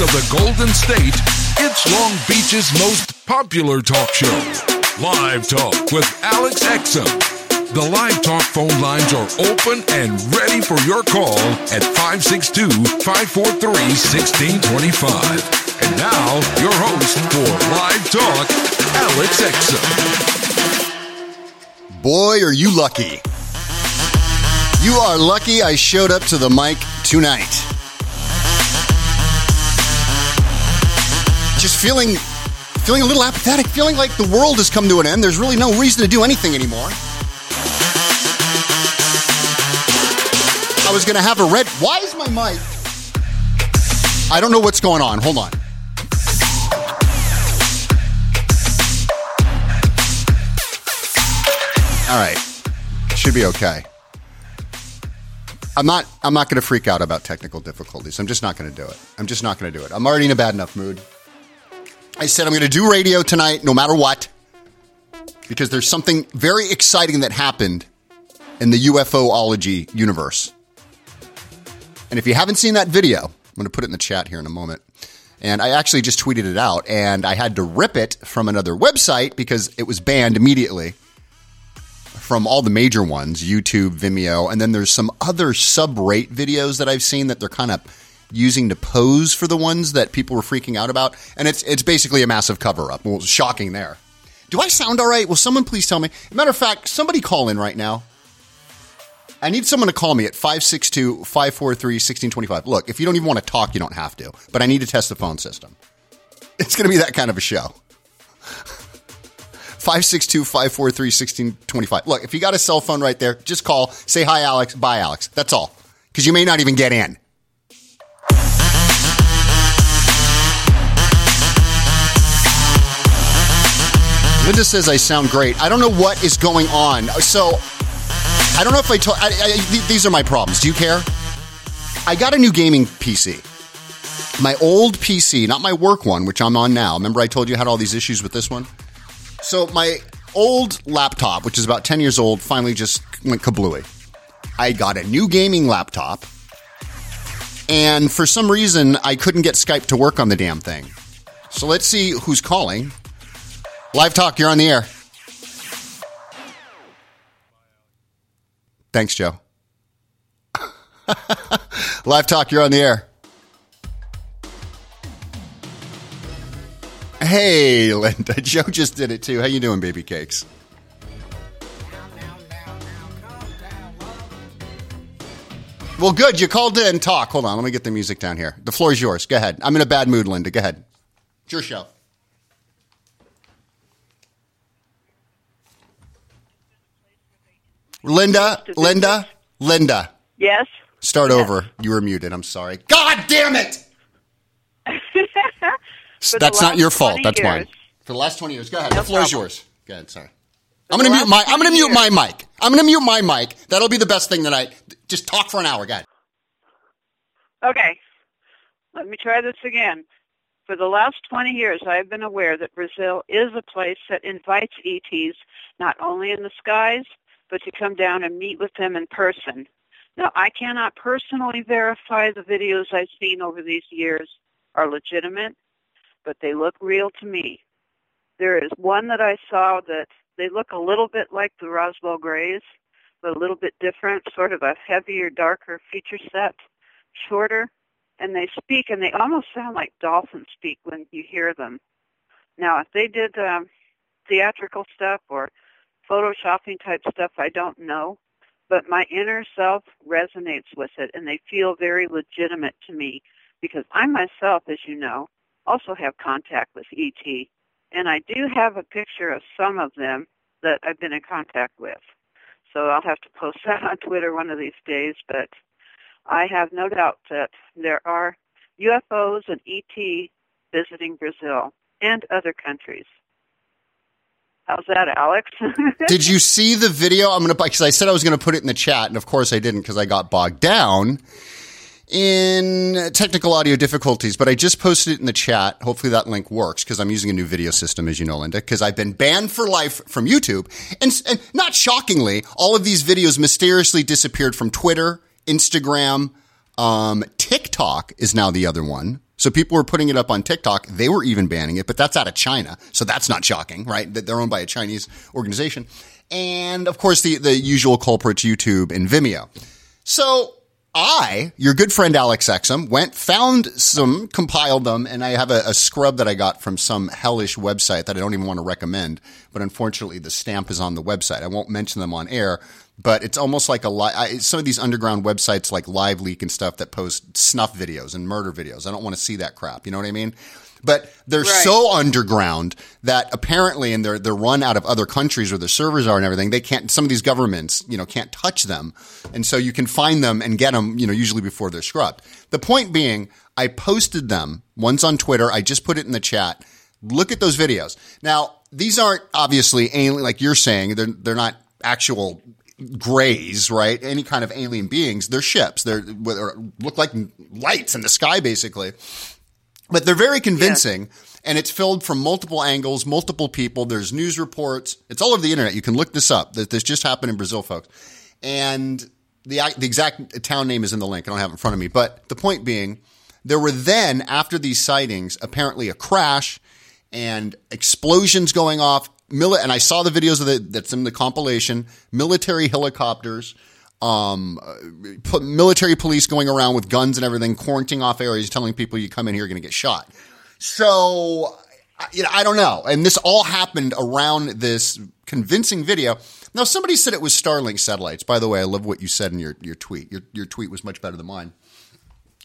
of the Golden State, it's Long Beach's most popular talk show, Live Talk with Alex Exum. The Live Talk phone lines are open and ready for your call at 562 543 1625. And now, your host for Live Talk, Alex Exum. Boy, are you lucky. You are lucky I showed up to the mic tonight. Just feeling feeling a little apathetic, feeling like the world has come to an end. There's really no reason to do anything anymore. I was going to have a red Why is my mic? I don't know what's going on. Hold on. All right. Should be okay. I'm not I'm not going to freak out about technical difficulties. I'm just not going to do it. I'm just not going to do it. I'm already in a bad enough mood. I said I'm going to do radio tonight no matter what because there's something very exciting that happened in the UFOlogy universe. And if you haven't seen that video, I'm going to put it in the chat here in a moment. And I actually just tweeted it out and I had to rip it from another website because it was banned immediately from all the major ones, YouTube, Vimeo, and then there's some other sub-rate videos that I've seen that they're kind of using to pose for the ones that people were freaking out about, and it's it's basically a massive cover-up. Well, shocking there. Do I sound all right? Will someone please tell me? Matter of fact, somebody call in right now. I need someone to call me at 562 543 1625. Look, if you don't even want to talk, you don't have to, but I need to test the phone system. It's going to be that kind of a show. 562 543 1625. Look, if you got a cell phone right there, just call, say hi, Alex, bye, Alex. That's all. Because you may not even get in. Linda says I sound great. I don't know what is going on. So, I don't know if I told. I, I, these are my problems. Do you care? I got a new gaming PC. My old PC, not my work one, which I'm on now. Remember, I told you I had all these issues with this one? So my old laptop, which is about 10 years old, finally just went kablooey. I got a new gaming laptop, and for some reason, I couldn't get Skype to work on the damn thing. So let's see who's calling. Live Talk, you're on the air. Thanks, Joe. Live Talk, you're on the air. Hey, Linda. Joe just did it too. How you doing, baby cakes? Well, good. You called in. Talk. Hold on. Let me get the music down here. The floor is yours. Go ahead. I'm in a bad mood, Linda. Go ahead. It's your show. Linda, Linda, Linda. Yes. Start over. You were muted. I'm sorry. God damn it! That's not your fault. 20 That's mine. For the last 20 years. Go ahead. No the floor is yours. Go ahead. Sorry. For I'm gonna mute my I'm going to 20 mute my mic. I'm going to mute my mic. That'll be the best thing tonight. Just talk for an hour. guys. Okay. Let me try this again. For the last 20 years, I have been aware that Brazil is a place that invites ETs not only in the skies, but to come down and meet with them in person. Now, I cannot personally verify the videos I've seen over these years are legitimate, but they look real to me. There is one that I saw that they look a little bit like the Roswell Greys, but a little bit different, sort of a heavier, darker feature set, shorter, and they speak, and they almost sound like dolphins speak when you hear them. Now, if they did um, theatrical stuff or photoshopping type stuff, I don't know, but my inner self resonates with it, and they feel very legitimate to me because I myself, as you know, also have contact with ET, and I do have a picture of some of them that I've been in contact with. So I'll have to post that on Twitter one of these days, but I have no doubt that there are UFOs and ET visiting Brazil and other countries. How's that, Alex? Did you see the video? I'm to because I said I was to put it in the chat and of course I didn't because I got bogged down in technical audio difficulties, but I just posted it in the chat. Hopefully that link works because I'm using a new video system, as you know, Linda, because I've been banned for life from YouTube. And, and not shockingly, all of these videos mysteriously disappeared from Twitter, Instagram, Um, TikTok is now the other one. So people were putting it up on TikTok. They were even banning it, but that's out of China. So that's not shocking, right? That they're owned by a Chinese organization. And of course, the, the usual culprits, YouTube and Vimeo. So I, your good friend Alex Exum, went, found some, compiled them, and I have a, a, scrub that I got from some hellish website that I don't even want to recommend. But unfortunately, the stamp is on the website. I won't mention them on air, but it's almost like a li- some of these underground websites like Live Leak and stuff that post snuff videos and murder videos. I don't want to see that crap. You know what I mean? But they're right. so underground that apparently, and they're they're run out of other countries where the servers are and everything. They can't. Some of these governments, you know, can't touch them, and so you can find them and get them, you know, usually before they're scrubbed. The point being, I posted them once on Twitter. I just put it in the chat. Look at those videos. Now, these aren't obviously alien, like you're saying. They're they're not actual grays, right? Any kind of alien beings. They're ships. They're, they look like lights in the sky, basically. But they're very convincing. Yeah. And it's filled from multiple angles, multiple people. There's news reports. It's all over the internet. You can look this up. That This just happened in Brazil, folks. And the, the exact town name is in the link. I don't have it in front of me. But the point being, there were then, after these sightings, apparently a crash and explosions going off. Mili- and I saw the videos of the, that's in the compilation. Military helicopters um, military police going around with guns and everything, quarantining off areas, telling people you come in here, you're going to get shot. So, you know, I don't know. And this all happened around this convincing video. Now, somebody said it was Starlink satellites. By the way, I love what you said in your, your tweet. Your, your tweet was much better than mine.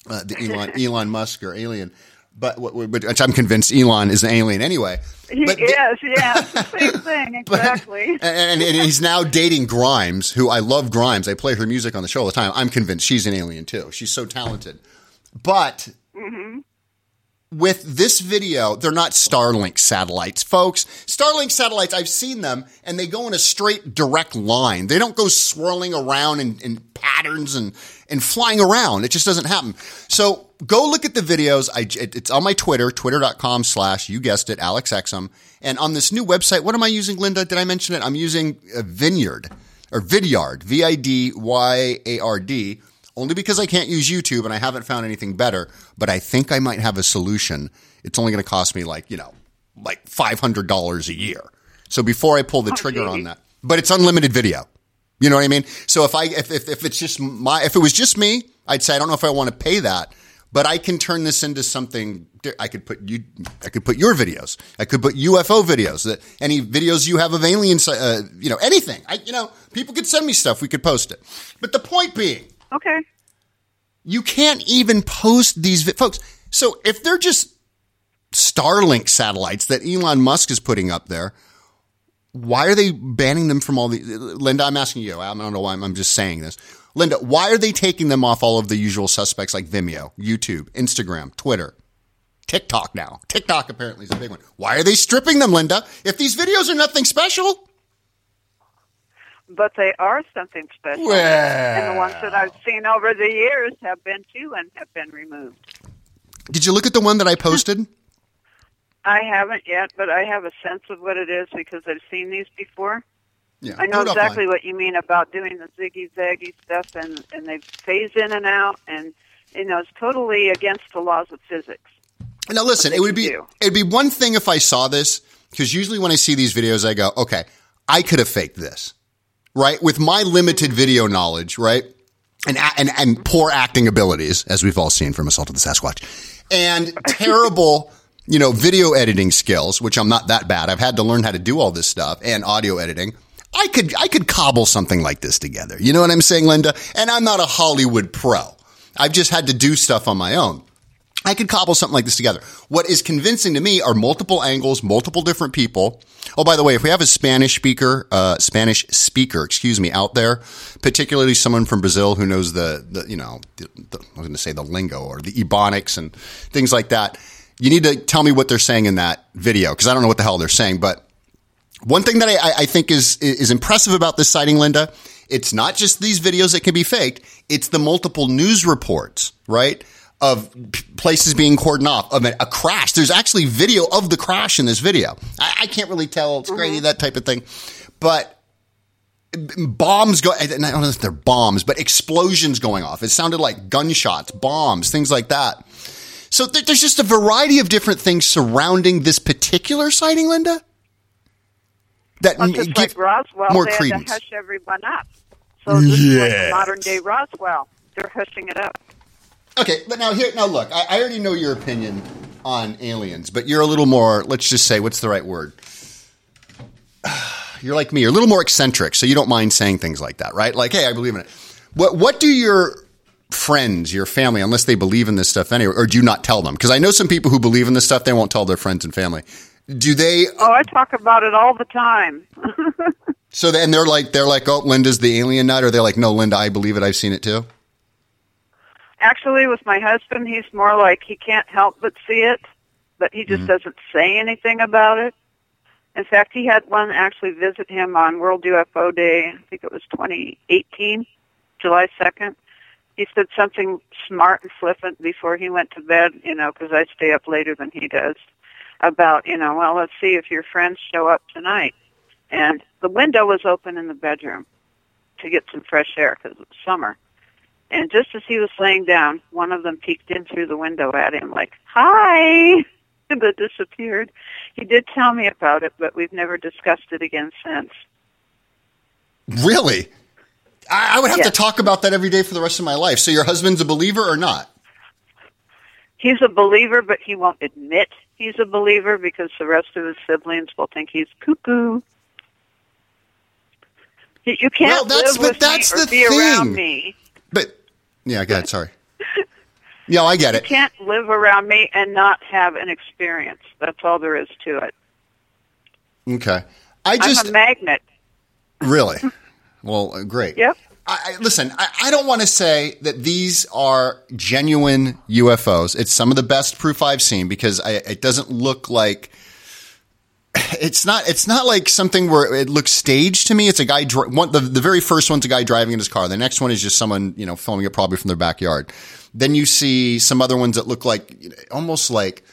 Uh, the Elon, Elon Musk or alien but which I'm convinced Elon is an alien anyway. He but, is, yeah, same thing, exactly. But, and, and, he's now dating Grimes, who I love Grimes. I play her music on the show all the time. I'm convinced she's an alien too. She's so talented. But mm-hmm with this video, they're not Starlink satellites, folks. Starlink satellites, I've seen them and they go in a straight direct line. They don't go swirling around in, in, patterns and, and flying around. It just doesn't happen. So go look at the videos. I, it's on my Twitter, twitter.com slash, you guessed it, Alex Exum. And on this new website, what am I using, Linda? Did I mention it? I'm using a Vineyard or Vidyard, V-I-D-Y-A-R-D only because I can't use YouTube and I haven't found anything better, but I think I might have a solution. It's only going to cost me like, you know, like $500 a year. So before I pull the oh, trigger on that, but it's unlimited video. You know what I mean? So if I, if, if, if it's just my, if it was just me, I'd say, I don't know if I want to pay that, but I can turn this into something. I could put you, I could put your videos. I could put UFO videos that any videos you have of aliens, uh, you know, anything. I, you know, people could send me stuff. We could post it. But the point being, Okay. You can't even post these vi- folks. So if they're just Starlink satellites that Elon Musk is putting up there, why are they banning them from all the Linda? I'm asking you. I don't know why I'm, I'm just saying this. Linda, why are they taking them off all of the usual suspects like Vimeo, YouTube, Instagram, Twitter, TikTok now? TikTok apparently is a big one. Why are they stripping them, Linda? If these videos are nothing special, but they are something special. Well. And the ones that I've seen over the years have been too and have been removed. Did you look at the one that I posted? I haven't yet, but I have a sense of what it is because I've seen these before. Yeah, I know exactly what you mean about doing the ziggy zaggy stuff, and and they phase in and out, and you know it's totally against the laws of physics. Now listen, it would be do. it'd be one thing if I saw this because usually when I see these videos, I go, okay, I could have faked this right? With my limited mm-hmm. video knowledge, right? And, and, and poor acting abilities, as we've all seen from Assault of the Sasquatch, and terrible, you know, video editing skills, which I'm not that bad. I've had to learn how to do all this stuff and audio editing. I could, I could cobble something like this together. You know what I'm saying, Linda? And I'm not a Hollywood pro. I've just had to do stuff on my own. I could cobble something like this together. What is convincing to me are multiple angles, multiple different people. Oh, by the way, if we have a Spanish speaker, uh, Spanish speaker, excuse me, out there, particularly someone from Brazil who knows the, the you know, the, the, I was going to say the lingo or the ebonics and things like that, you need to tell me what they're saying in that video because I don't know what the hell they're saying. But one thing that I, I think is is impressive about this sighting, Linda, it's not just these videos that can be faked; it's the multiple news reports, right? of places being cordoned off of a, a, crash. There's actually video of the crash in this video. I, I can't really tell. It's mm-hmm. that type of thing. But bombs go. I don't know if they're bombs, but explosions going off. It sounded like gunshots, bombs, things like that. So th- there's just a variety of different things surrounding this particular sighting, Linda. That Well, m- just give like Roswell, more they credence. had to hush everyone up. So this is like modern day Roswell. They're hushing it up. Okay, but now here, now look, I, I already know your opinion on aliens, but you're a little more. Let's just say, what's the right word? You're like me. You're a little more eccentric, so you don't mind saying things like that, right? Like, hey, I believe in it. What What do your friends, your family, unless they believe in this stuff anyway, or do you not tell them? Because I know some people who believe in this stuff, they won't tell their friends and family. Do they? Oh, I talk about it all the time. So then they're like, they're like, oh, Linda's the alien nut, or they're like, no, Linda, I believe it. I've seen it too. Actually, with my husband, he's more like he can't help but see it, but he Mm-hmm. just doesn't say anything about it. In fact, he had one actually visit him on World UFO Day. I think it was 2018, July 2nd. He said something smart and flippant before he went to bed, you know, because I stay up later than he does, about, you know, well, let's see if your friends show up tonight. And the window was open in the bedroom to get some fresh air because it was summer. And just as he was laying down, one of them peeked in through the window at him, like, hi, but disappeared. He did tell me about it, but we've never discussed it again since. Really? I, I would have to talk about that every day for the rest of my life. So your husband's a believer or not? He's a believer, but he won't admit he's a believer because the rest of his siblings will think he's cuckoo. You can't Well, that's- live with that's me or the be around thing. me. But yeah, go ahead. Sorry. Yeah, I get it. You can't live around me and not have an experience. That's all there is to it. Okay. I just I'm a magnet. really. Well, uh, great. Yep. I, I, listen, I, I don't want to say that these are genuine UFOs. It's some of the best proof I've seen because I, it doesn't look like it's not. It's not like something where it looks staged to me. It's a guy. Dri- one, the the very first one's a guy driving in his car. The next one is just someone you know filming it probably from their backyard. Then you see some other ones that look like almost like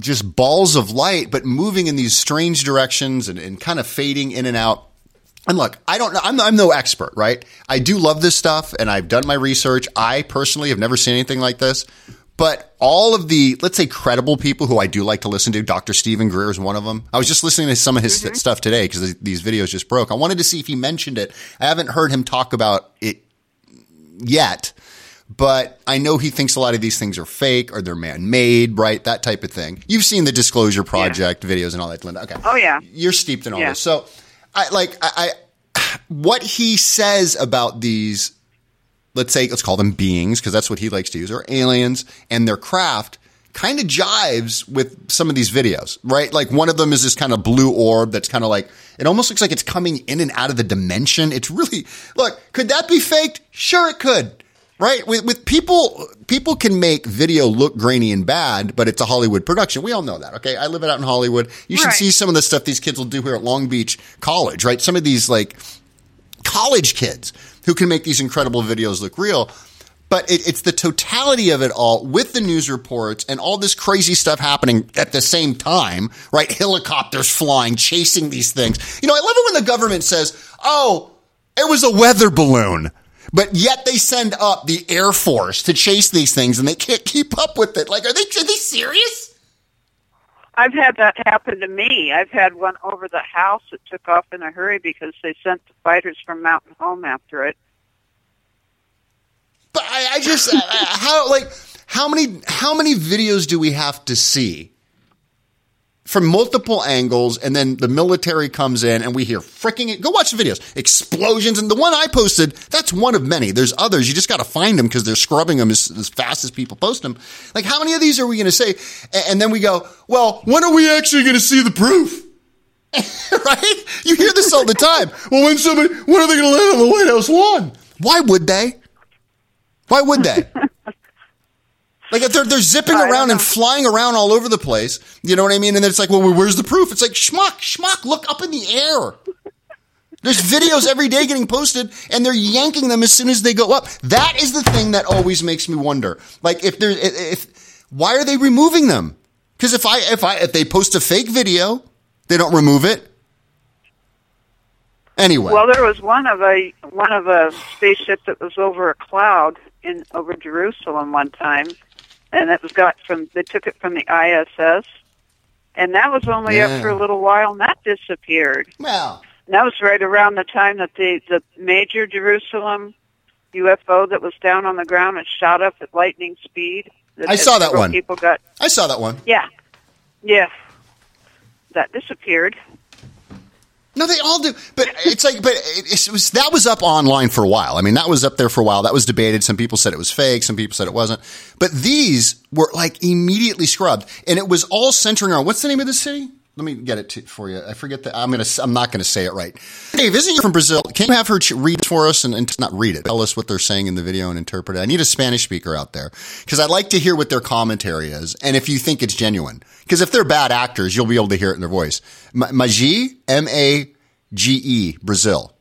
just balls of light, but moving in these strange directions and, and kind of fading in and out. And look, I don't know. I'm, I'm no expert, right? I do love this stuff and I've done my research. I personally have never seen anything like this. But all of the, let's say, credible people who I do like to listen to, Dr. Stephen Greer is one of them. I was just listening to some of his mm-hmm. stuff today because these videos just broke. I wanted to see if he mentioned it. I haven't heard him talk about it yet, but I know he thinks a lot of these things are fake or they're man made, right? That type of thing. You've seen the Disclosure Project videos and all that, Linda. Okay. Oh, yeah. You're steeped in all Yeah. this. So, I like, I, I, what he says about these, let's say, let's call them beings, because that's what he likes to use, or aliens and their craft kind of jives with some of these videos, right? Like one of them is this kind of blue orb that's kind of like, it almost looks like it's coming in and out of the dimension. It's really, look, could that be faked? Sure, it could. Right? With, with people, people can make video look grainy and bad, but it's a Hollywood production. We all know that. Okay. I live it out in Hollywood. You should Right. see some of the stuff these kids will do here at Long Beach College, right? Some of these like college kids who can make these incredible videos look real. But it, it's the totality of it all with the news reports and all this crazy stuff happening at the same time, right? Helicopters flying, chasing these things. You know, I love it when the government says, oh, it was a weather balloon. But yet they send up the Air Force to chase these things and they can't keep up with it. Like, are they, are they serious? I've had that happen to me. I've had one over the house that took off in a hurry because they sent the fighters from Mountain Home after it. But I, I just how like how many how many videos do we have to see from multiple angles, and then the military comes in, and we hear freaking go watch the videos, explosions, and the one I posted that's one of many. There's others. You just got to find them because they're scrubbing them as, as fast as people post them. Like how many of these are we going to say? And, and then we go, well, when are we actually going to see the proof? right? You hear this all the time. Well, when somebody, when are they going to land on the White House lawn? Why would they? Why would they? Like they're they're zipping around and flying around all over the place, you know what I mean? And then it's like, well, where's the proof? It's like schmuck, schmuck, look up in the air. There's videos every day getting posted, and they're yanking them as soon as they go up. That is the thing that always makes me wonder. Like if there's if why are they removing them? Because if I if I if they post a fake video, they don't remove it. Anyway, Well, there was one of a one of a spaceship that was over a cloud in over Jerusalem one time, and it was got from they took it from the ISS, and that was only Yeah. up for a little while, and that disappeared. well, And that was right around the time that the the major Jerusalem UFO that was down on the ground and shot up at lightning speed. I saw that one. People got I saw that one. yeah, yeah. That disappeared. No, they all do. But it's like, but it, was that was up online for a while. I mean, that was up there for a while. That was debated. Some people said it was fake. Some people said it wasn't. But these were like immediately scrubbed, and it was all centering around what's the name of the city? Let me get it to, for you. I forget that. I'm gonna. I'm not gonna say it right. Dave, isn't you from Brazil? Can you have her read for us and, and not read it? Tell us what they're saying in the video and interpret it. I need a Spanish speaker out there because I'd like to hear what their commentary is and if you think it's genuine. Because if they're bad actors, you'll be able to hear it in their voice. Ma- Magi, M A G E, Brazil.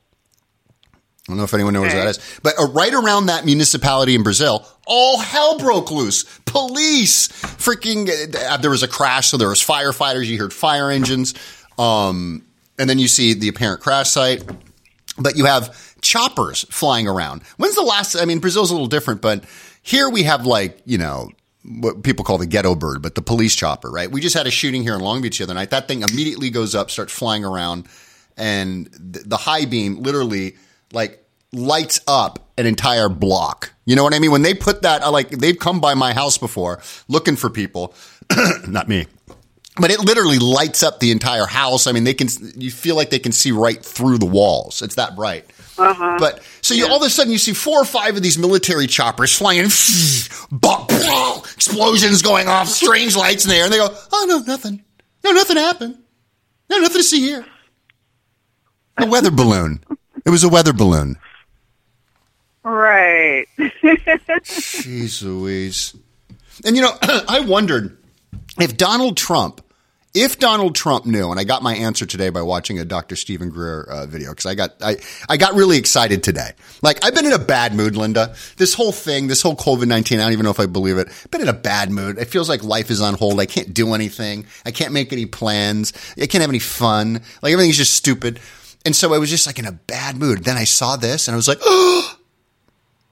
I don't know if anyone knows Okay. that is. But uh, right around that municipality in Brazil, all hell broke loose. Police, freaking, uh, there was a crash, so there was firefighters. You heard fire engines. Um, and then you see the apparent crash site. But you have choppers flying around. When's the last, I mean, Brazil's a little different, but here we have like, you know, what people call the ghetto bird, but the police chopper, right? We just had a shooting here in Long Beach the other night. That thing immediately goes up, starts flying around, and th- the high beam literally like lights up an entire block. You know what I mean? When they put that, like they've come by my house before looking for people, not me. But it literally lights up the entire house. I mean, they can. You feel like they can see right through the walls. It's that bright. Uh-huh. But so you all of a sudden you see four or five of these military choppers flying explosions going off, strange lights in the air, and they go, "Oh no, nothing. No, nothing happened. No, nothing to see here." A weather balloon. It was a weather balloon. Right. Jeez Louise. And you know, I wondered if Donald Trump, if Donald Trump knew, and I got my answer today by watching a Dr. Stephen Greer uh, video because I got I, I got really excited today. Like I've been in a bad mood, Linda. This whole thing, this whole COVID nineteen, I don't even know if I believe it. Been in a bad mood. It feels like life is on hold. I can't do anything. I can't make any plans. I can't have any fun. Like everything's just stupid. And so I was just like in a bad mood. Then I saw this and I was like, oh,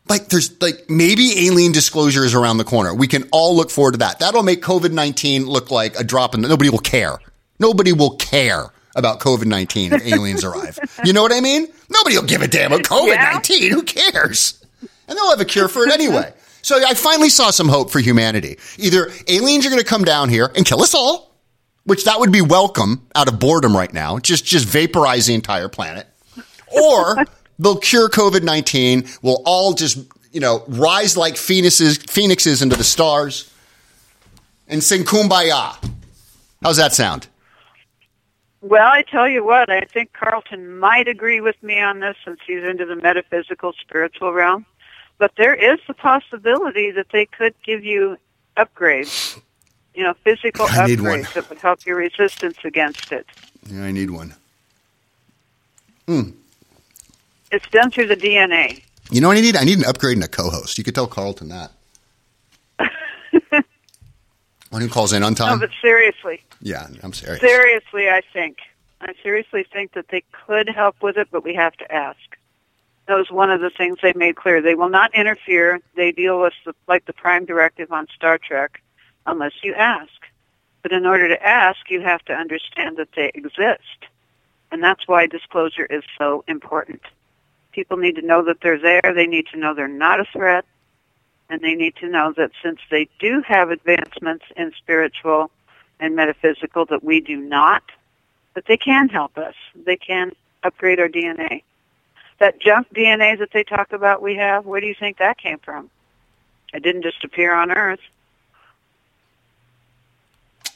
like there's like maybe alien disclosure is around the corner. We can all look forward to that. That'll make COVID 19 look like a drop in the, nobody will care. Nobody will care about COVID 19 if aliens arrive. You know what I mean? Nobody will give a damn about COVID 19. Who cares? And they'll have a cure for it anyway. So I finally saw some hope for humanity. Either aliens are going to come down here and kill us all, which that would be welcome out of boredom right now. Just just vaporize the entire planet, or they'll cure COVID nineteen. We'll all just you know rise like phoenixes phoenixes into the stars and sing kumbaya. How's that sound? Well, I tell you what, I think Carlton might agree with me on this since he's into the metaphysical, spiritual realm. But there is the possibility that they could give you upgrades, you know, physical I upgrades that would help your resistance against it. Yeah, I need one. Hmm. It's done through the DNA. You know what I need? I need an upgrade and a co-host. You could tell Carlton that. One who calls in on time. No, but seriously, yeah, I'm serious. seriously, I think. I seriously think that they could help with it, but we have to ask. That was one of the things they made clear. They will not interfere. They deal with the, like the prime directive on Star Trek unless you ask. But in order to ask, you have to understand that they exist. And that's why disclosure is so important. People need to know that they're there. They need to know they're not a threat. And they need to know that since they do have advancements in spiritual and metaphysical that we do not, that they can help us. They can upgrade our DNA. That junk DNA that they talk about we have, where do you think that came from? It didn't just appear on Earth.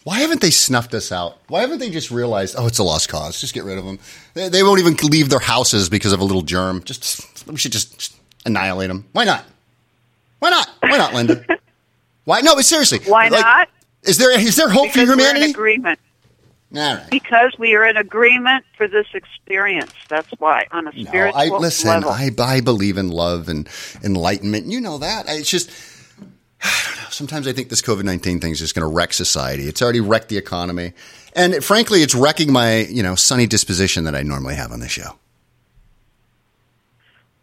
Why haven't they snuffed us out? Why haven't they just realized, oh, it's a lost cause? Just get rid of them. They, they won't even leave their houses because of a little germ. Just we should just, just annihilate them. Why not? Why not? Why not, Linda? Why? No, but seriously. Why like, not? Is there is there hope Because for we're in humanity? agreement. All right. Because we are in agreement for this experience. That's why, on a No, spiritual I listen. level. I I believe in love and enlightenment. You know that. I- It's just I don't know. Sometimes I think this COVID nineteen thing is just going to wreck society. It's already wrecked the economy, and it, frankly, it's wrecking my you know sunny disposition that I normally have on the show.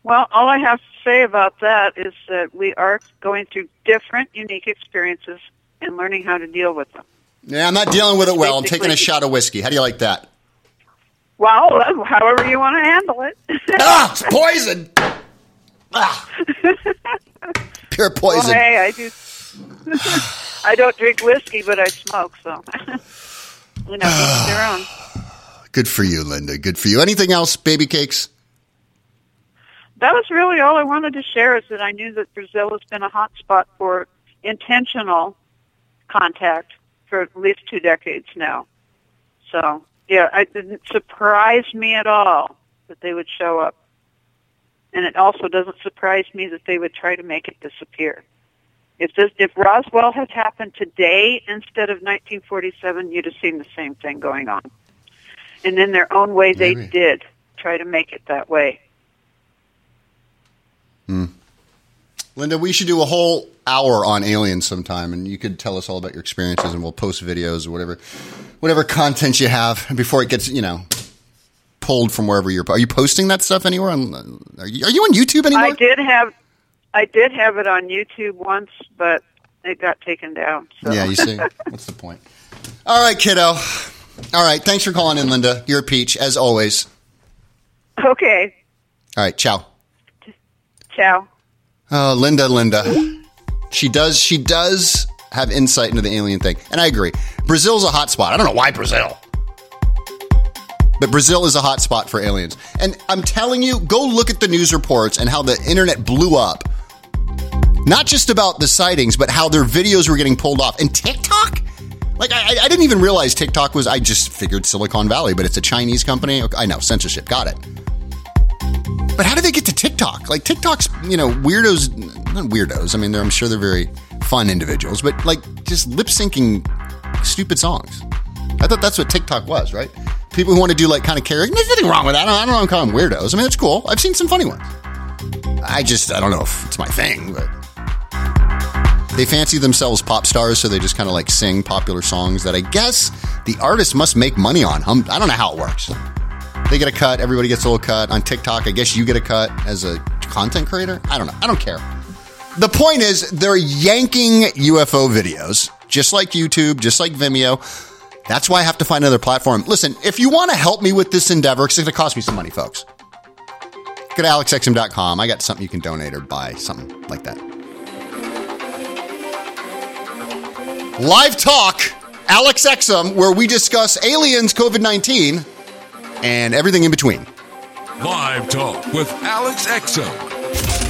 Well, all I have to say about that is that we are going through different, unique experiences and learning how to deal with them. Yeah, I'm not dealing with it well. I'm taking a shot of whiskey. How do you like that? Well, however you want to handle it. ah, it's poison. Ah. Pure poison. hey, I do. I don't drink whiskey, but I smoke, so you know, their own. Good for you, Linda. Good for you. Anything else, baby cakes? That was really all I wanted to share. Is that I knew that Brazil has been a hot spot for intentional contact for at least two decades now. So yeah, it didn't surprise me at all that they would show up, and it also doesn't surprise me that they would try to make it disappear. If this, if Roswell had happened today instead of 1947, you'd have seen the same thing going on. And in their own way, they Maybe. did try to make it that way. Hmm. Linda, we should do a whole hour on aliens sometime, and you could tell us all about your experiences, and we'll post videos or whatever, whatever content you have before it gets, you know, pulled from wherever you're. Are you posting that stuff anywhere? On, are you are you on YouTube anymore? I did have, I did have it on YouTube once, but it got taken down. So. Yeah, you see, what's the point? All right, kiddo. All right, thanks for calling in, Linda. You're a peach as always. Okay. All right, ciao. Ciao. Oh, Linda, Linda. She does. She does have insight into the alien thing, and I agree. Brazil's a hot spot. I don't know why Brazil, but Brazil is a hot spot for aliens. And I'm telling you, go look at the news reports and how the internet blew up. Not just about the sightings, but how their videos were getting pulled off. And TikTok. Like I, I didn't even realize TikTok was. I just figured Silicon Valley, but it's a Chinese company. I know censorship. Got it. But how do they get to TikTok? Like TikTok's, you know, weirdos, not weirdos. I mean, I'm sure they're very fun individuals, but like just lip syncing stupid songs. I thought that's what TikTok was, right? People who want to do like kind of karaoke. There's nothing wrong with that. I don't, know. I'm calling them weirdos. I mean, that's cool. I've seen some funny ones. I just, I don't know if it's my thing, but they fancy themselves pop stars, so they just kind of like sing popular songs that I guess the artist must make money on. Um, I don't know how it works. They get a cut. Everybody gets a little cut on TikTok. I guess you get a cut as a content creator. I don't know. I don't care. The point is, they're yanking UFO videos, just like YouTube, just like Vimeo. That's why I have to find another platform. Listen, if you want to help me with this endeavor, it's going to cost me some money, folks. Go to alexxm.com. I got something you can donate or buy, something like that. Live Talk, Alex Exum, where we discuss aliens, COVID 19, and everything in between. Live Talk with Alex Exum.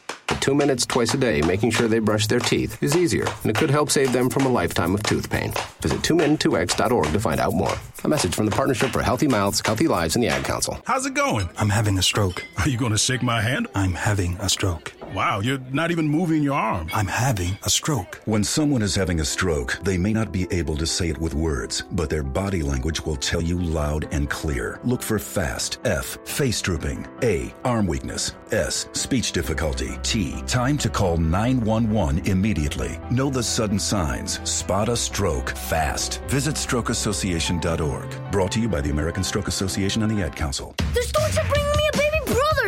Two minutes twice a day making sure they brush their teeth is easier, and it could help save them from a lifetime of tooth pain. Visit 2min2x.org to find out more. A message from the Partnership for Healthy Mouths, Healthy Lives, and the Ad Council. How's it going? I'm having a stroke. Are you going to shake my hand? I'm having a stroke. Wow, you're not even moving your arm. I'm having a stroke. When someone is having a stroke, they may not be able to say it with words, but their body language will tell you loud and clear. Look for FAST, F, face drooping, A, arm weakness, S, speech difficulty, T, time to call 911 immediately. Know the sudden signs. Spot a stroke fast. Visit strokeassociation.org. Brought to you by the American Stroke Association and the Ad Council. The storks are bringing me a baby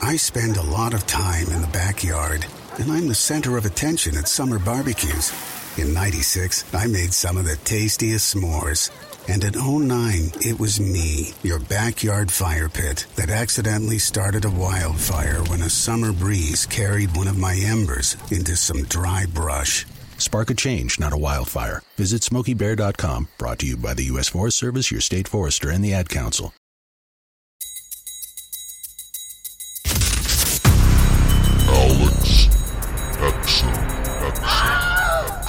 I spend a lot of time in the backyard, and I'm the center of attention at summer barbecues. In 96, I made some of the tastiest s'mores. And in 09, it was me, your backyard fire pit, that accidentally started a wildfire when a summer breeze carried one of my embers into some dry brush. Spark a change, not a wildfire. Visit SmokeyBear.com. Brought to you by the U.S. Forest Service, your state forester, and the Ad Council.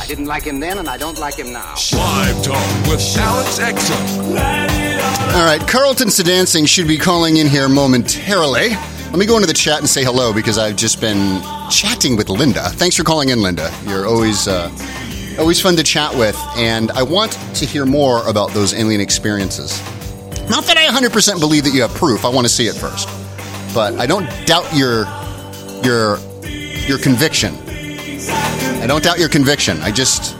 Didn't like him then, and I don't like him now. Live Talk with Alex Exum. All right, Carlton Sedancing should be calling in here momentarily. Let me go into the chat and say hello because I've just been chatting with Linda. Thanks for calling in, Linda. You're always uh, always fun to chat with, and I want to hear more about those alien experiences. Not that I 100% believe that you have proof. I want to see it first, but I don't doubt your your your conviction. I don't doubt your conviction. I just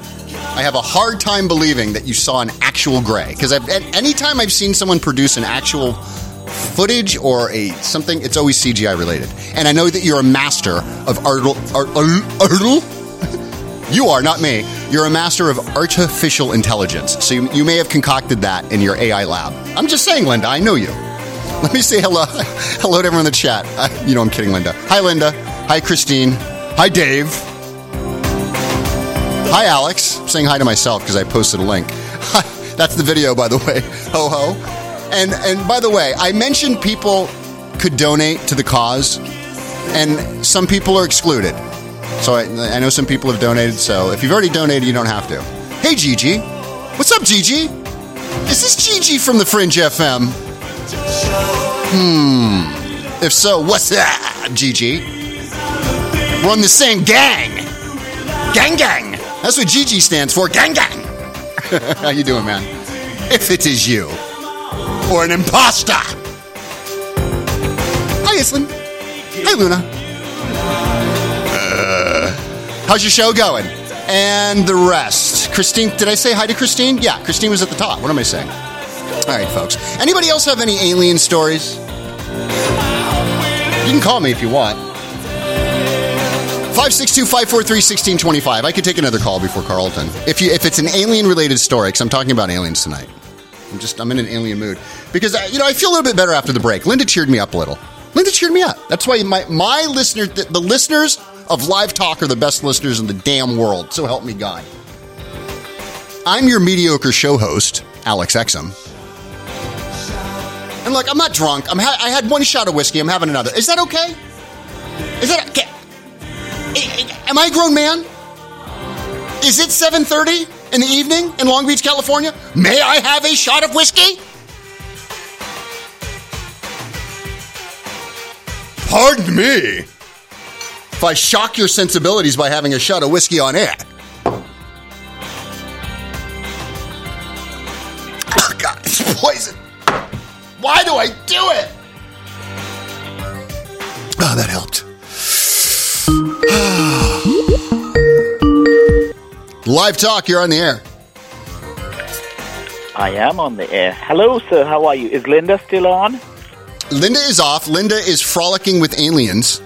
I have a hard time believing that you saw an actual gray because anytime I've seen someone produce an actual footage or a something, it's always CGI related. And I know that you're a master of article. Art, article? you are not me. You're a master of artificial intelligence. So you, you may have concocted that in your AI lab. I'm just saying, Linda. I know you. Let me say hello. hello to everyone in the chat. Uh, you know I'm kidding, Linda. Hi, Linda. Hi, Christine. Hi, Dave. Hi, Alex. I'm saying hi to myself because I posted a link. That's the video, by the way. Ho ho. And and by the way, I mentioned people could donate to the cause, and some people are excluded. So I, I know some people have donated. So if you've already donated, you don't have to. Hey, Gigi. What's up, Gigi? Is this Gigi from the Fringe FM? Hmm. If so, what's that, Gigi? We're on the same gang. Gang, gang. That's what GG stands for. Gang, gang. How you doing, man? If it is you or an imposter. Hi, Islin. Hi, Luna. Uh, how's your show going? And the rest. Christine, did I say hi to Christine? Yeah, Christine was at the top. What am I saying? All right, folks. Anybody else have any alien stories? You can call me if you want. 562-543-1625. I could take another call before Carlton. If you if it's an alien related story, because I'm talking about aliens tonight. I'm just I'm in an alien mood because I, you know I feel a little bit better after the break. Linda cheered me up a little. Linda cheered me up. That's why my my listeners, the, the listeners of Live Talk, are the best listeners in the damn world. So help me God. I'm your mediocre show host, Alex Exum. And look, I'm not drunk. I'm ha- I had one shot of whiskey. I'm having another. Is that okay? Is that okay? Am I a grown man? Is it 7:30 in the evening in Long Beach, California? May I have a shot of whiskey? Pardon me. If I shock your sensibilities by having a shot of whiskey on air. Oh, God, it's poison. Why do I do it? Oh, that helped. Live talk, you're on the air. I am on the air. Hello, sir. How are you? Is Linda still on? Linda is off. Linda is frolicking with aliens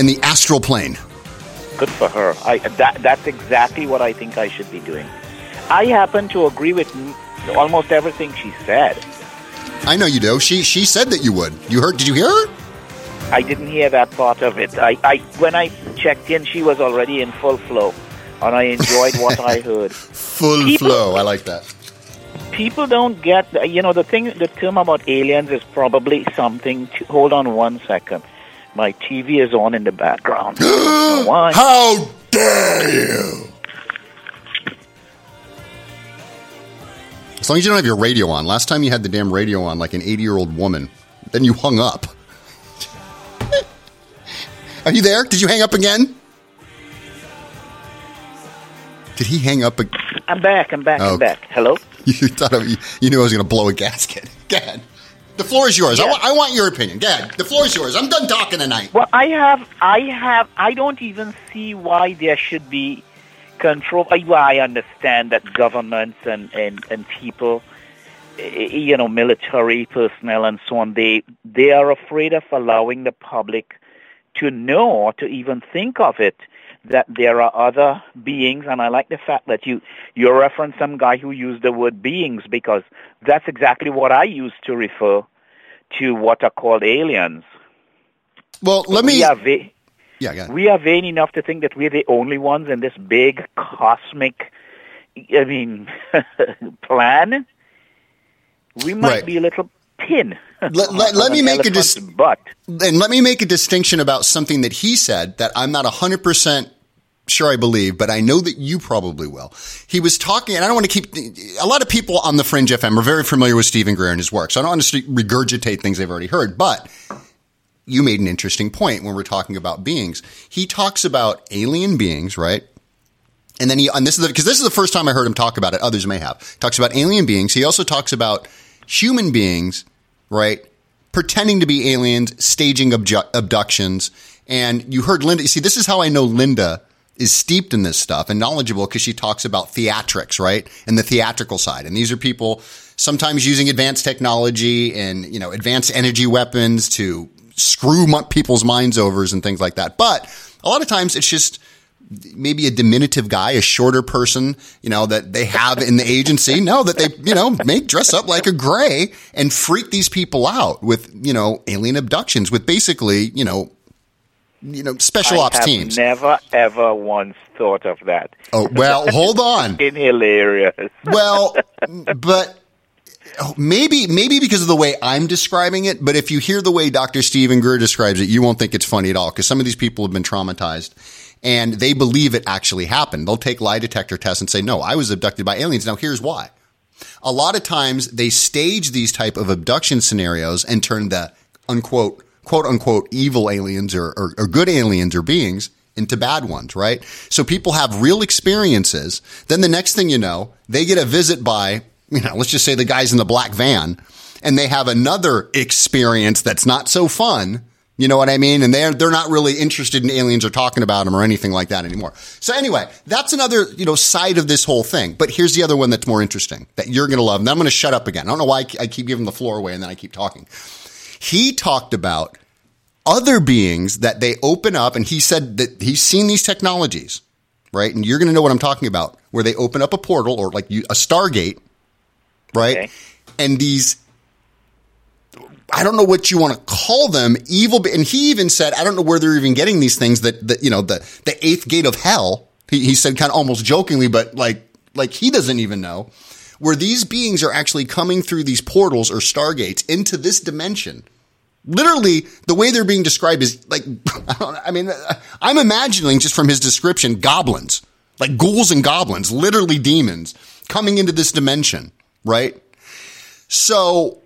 in the astral plane. Good for her. I, that, that's exactly what I think I should be doing. I happen to agree with almost everything she said. I know you do. She she said that you would. You heard? Did you hear her? I didn't hear that part of it. I, I when I checked in, she was already in full flow, and I enjoyed what I heard. Full People, flow. I like that. People don't get. You know, the thing, the term about aliens is probably something. To, hold on one second. My TV is on in the background. How dare you! As long as you don't have your radio on. Last time you had the damn radio on like an 80 year old woman. Then you hung up. Are you there? Did you hang up again? Did he hang up? I'm back. I'm back. Oh. I'm back. Hello. you thought of, you, you knew I was going to blow a gasket. Go ahead. The floor is yours. I, I want your opinion. Go ahead. The floor is yours. I'm done talking tonight. Well, I have, I have, I don't even see why there should be control. I- Well, I understand that governments and and and people, eh, you know, military personnel and so on, they they are afraid of allowing the public to know or to even think of it that there are other beings and I like the fact that you you reference some guy who used the word beings because that's exactly what I use to refer to what are called aliens. Well, let we me. Are va- Yeah, we are vain enough to think that we're the only ones in this big cosmic I mean plan. We might Right. be a little pin. Let, let, let me make a elephant's dis- butt. and let me make a distinction about something that he said that I'm not 100% sure I believe, but I know that you probably will. He was talking, and I don't want to keep, a lot of people on the Fringe FM are very familiar with Stephen Greer and his work, so I don't want to regurgitate things they've already heard, but you made an interesting point when we're talking about beings. He talks about alien beings, right? And then he, and this is because this is the first time I heard him talk about it. Others may have. Talks about alien beings. He also talks about human beings, right? Pretending to be aliens, staging abductions. And you heard Linda. You see, this is how I know Linda is steeped in this stuff and knowledgeable because she talks about theatrics, right? And the theatrical side. And these are people sometimes using advanced technology and, you know, advanced energy weapons to screw people's minds over and things like that. But a lot of times it's just maybe a diminutive guy, a shorter person, you know, that they have in the agency. No, that they, you know, make dress up like a gray and freak these people out with, you know, alien abductions with basically, you know, you know, special I ops have teams. Never ever once thought of that. Oh, well, hold on. Fucking hilarious. Well, but oh, maybe maybe because of the way I'm describing it, but if you hear the way Dr. Stephen Greer describes it, you won't think it's funny at all because some of these people have been traumatized and they believe it actually happened. They'll take lie detector tests and say, "No, I was abducted by aliens." Now, here's why. A lot of times they stage these type of abduction scenarios and turn the unquote quote unquote evil aliens or, or, or good aliens or beings into bad ones, right? So people have real experiences. Then the next thing you know, they get a visit by, you know, let's just say the guys in the black van and they have another experience that's not so fun. You know what I mean? And they're, they're not really interested in aliens or talking about them or anything like that anymore. So anyway, that's another, you know, side of this whole thing. But here's the other one that's more interesting that you're going to love. And I'm going to shut up again. I don't know why I keep giving the floor away and then I keep talking. He talked about other beings that they open up, and he said that he's seen these technologies, right? And you're going to know what I'm talking about, where they open up a portal or like you, a Stargate, right? Okay. And these, I don't know what you want to call them, evil. And he even said, I don't know where they're even getting these things that, that you know, the the eighth gate of hell. He, he said kind of almost jokingly, but like like he doesn't even know where these beings are actually coming through these portals or stargates into this dimension literally the way they're being described is like I, don't, I mean i'm imagining just from his description goblins like ghouls and goblins literally demons coming into this dimension right so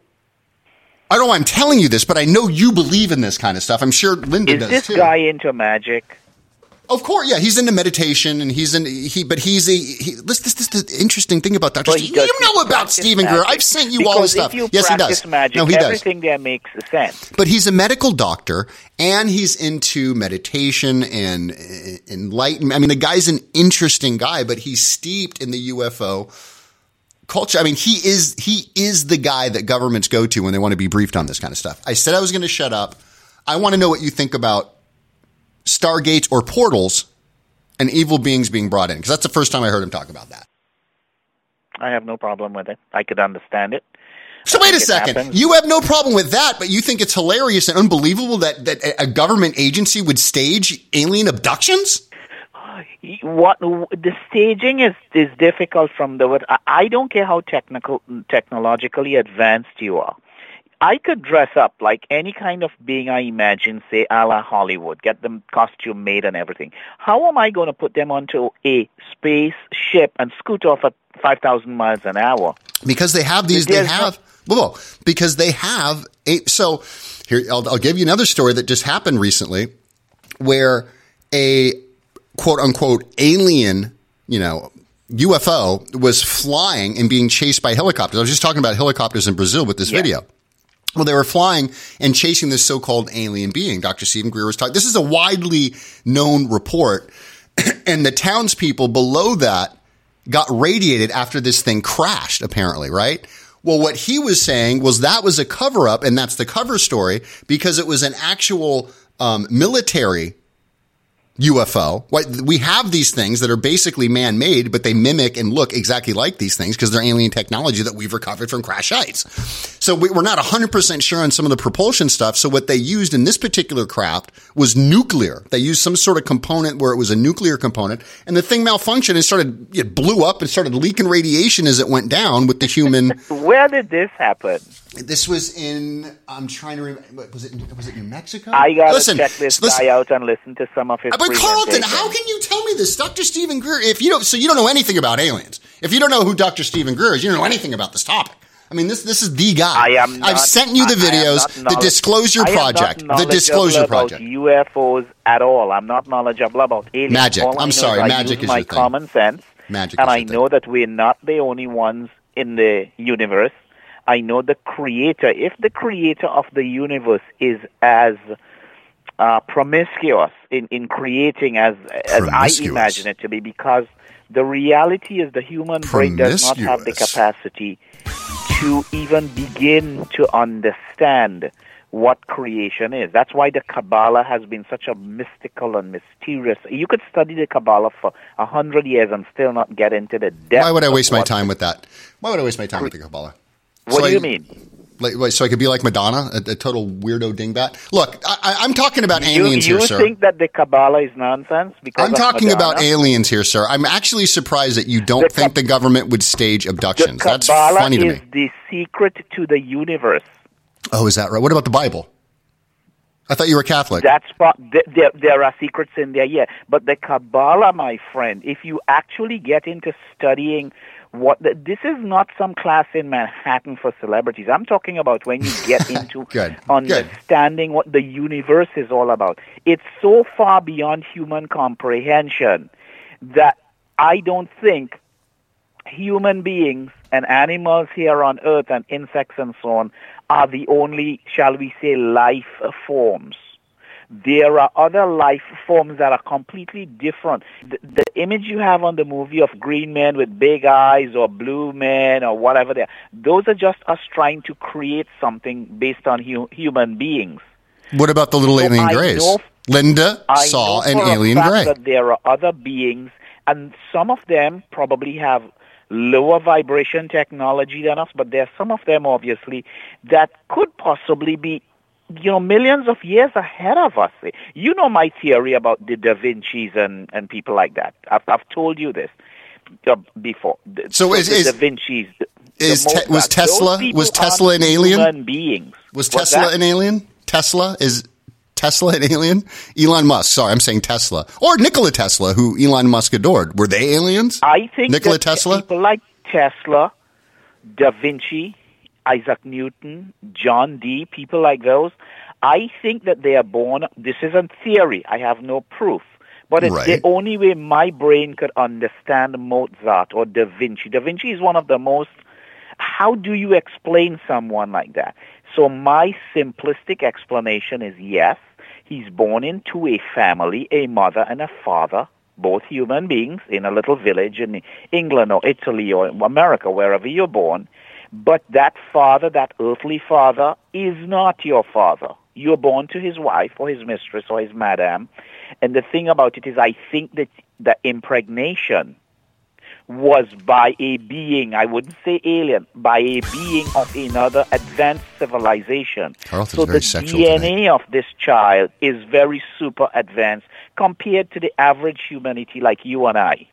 i don't know why i'm telling you this but i know you believe in this kind of stuff. I'm sure linda Is does this too. guy into magic? of course yeah he's into meditation and he's in he but he's a he, this, this, this the interesting thing about dr But Steve- you know about stephen greer. i've sent you because all this stuff. Yes he does. Magic, no he does. everything there makes sense. but he's a medical doctor and he's into meditation and uh, enlightenment. I mean, the guy's an interesting guy, but he's steeped in the UFO culture. I mean, he is he is the guy that governments go to when they want to be briefed on this kind of stuff. I said I was going to shut up. I want to know what you think about stargates or portals and evil beings being brought in because that's the first time I heard him talk about that. I have no problem with it. I could understand it. So wait a second. happens. You have no problem with that, but you think it's hilarious and unbelievable that, that a- a government agency would stage alien abductions? What the staging is is difficult from the word. I, don't care how technical technologically advanced you are. I could dress up like any kind of being I imagine, say a la Hollywood, get the costume made and everything. How am I going to put them onto a spaceship and scoot off at five thousand miles an hour? Because they have these, they have, well, because they have a, so here, I'll, I'll give you another story that just happened recently. where a quote unquote alien, you know, UFO was flying and being chased by helicopters. I was just talking about helicopters in Brazil with this video. Well, they were flying and chasing this so-called alien being. Dr. Stephen Greer was talking. This is a widely known report, and the townspeople below that got radiated after this thing crashed. Apparently, right? Well, what he was saying was that was a cover up, and that's the cover story because it was an actual um, military UFO. We have these things that are basically man-made, but they mimic and look exactly like these things because they're alien technology that we've recovered from crash sites. So we, we're not 100% sure on some of the propulsion stuff. So what they used in this particular craft was nuclear. They used some sort of component where it was a nuclear component and the thing malfunctioned and started, it blew up and started leaking radiation as it went down with the human. Where did this happen? This was in, I'm trying to remember, was it, was it New Mexico? I gotta Listen, check this listen, guy out and listen to some of his. but Carlton, how can you tell me this, Dr. Stephen Greer? If you don't, so you don't know anything about aliens. If you don't know who Dr. Stephen Greer is, you don't know anything about this topic. I mean, this this is the guy. I am. I've sent you the I- I videos, the Disclosure I Project, the Disclosure about Project. UFOs at all. I'm not knowledgeable about aliens. Magic. All I I'm sorry, I magic use is my your thing. common sense, Magic and I thing. know that we're not the only ones in the universe. I know the creator. If the creator of the universe is as uh, promiscuous in, in creating as as I imagine it to be, because the reality is the human brain does not have the capacity to even begin to understand what creation is. That's why the Kabbalah has been such a mystical and mysterious. You could study the Kabbalah for a hundred years and still not get into the depth. Why would I waste my time with that? Why would I waste my time with the Kabbalah? What So do I- you mean? Like, wait, so I could be like Madonna, a, a total weirdo dingbat. Look, I, I- I'm talking about You, aliens you here, sir. You think that the Kabbalah is nonsense? Because I'm talking about aliens here, sir. I'm actually surprised that you don't think the government would stage abductions. That's Kabbalah funny to is the secret to the universe. Oh, is that right? What about the Bible? I thought you were Catholic. That's there, there are secrets in there, yeah. But the Kabbalah, my friend, if you actually get into studying what this is not some class in Manhattan for celebrities. I'm talking about when you get into Good. understanding what the universe is all about. It's so far beyond human comprehension that I don't think human beings and animals here on earth and insects and so on are the only, shall we say, life forms. There are other life forms that are completely different. The, the image you have on the movie of green men with big eyes or blue men or whatever they are, those are just us trying to create something based on hu- human beings. What about the little So alien grays? Linda I saw an alien gray. That there are other beings, and some of them probably have lower vibration technology than us, but there are some of them, obviously, that could possibly be, you know, millions of years ahead of us. You know my theory about the Da Vinci's and, and people like that. I've, I've told you this uh, before. The- So is- is- Da Vinci's. The, the is Te- was Tesla- was Tesla an alien? Beings. Was Tesla an alien? Tesla is Tesla an alien? Elon Musk. Sorry, I'm saying Tesla or Nikola Tesla, who Elon Musk adored. Were they aliens? I think Nikola Tesla. people like Tesla, Da Vinci, Isaac Newton, John Dee, people like those, I think that they are born. This isn't theory. I have no proof. But it's the only way my brain could understand Mozart or Da Vinci. Da Vinci is one of the most. How do you explain someone like that? So my simplistic explanation is yes, he's born into a family, a mother and a father, both human beings in a little village in England or Italy or America, wherever you're born. But that father, that earthly father, is not your father. You're born to his wife or his mistress or his madam. And the thing about it is, I think that the impregnation was by a being, I wouldn't say alien, by a being of another advanced civilization. Carlton's so the DNA of this child is very super advanced compared to the average humanity like you and I.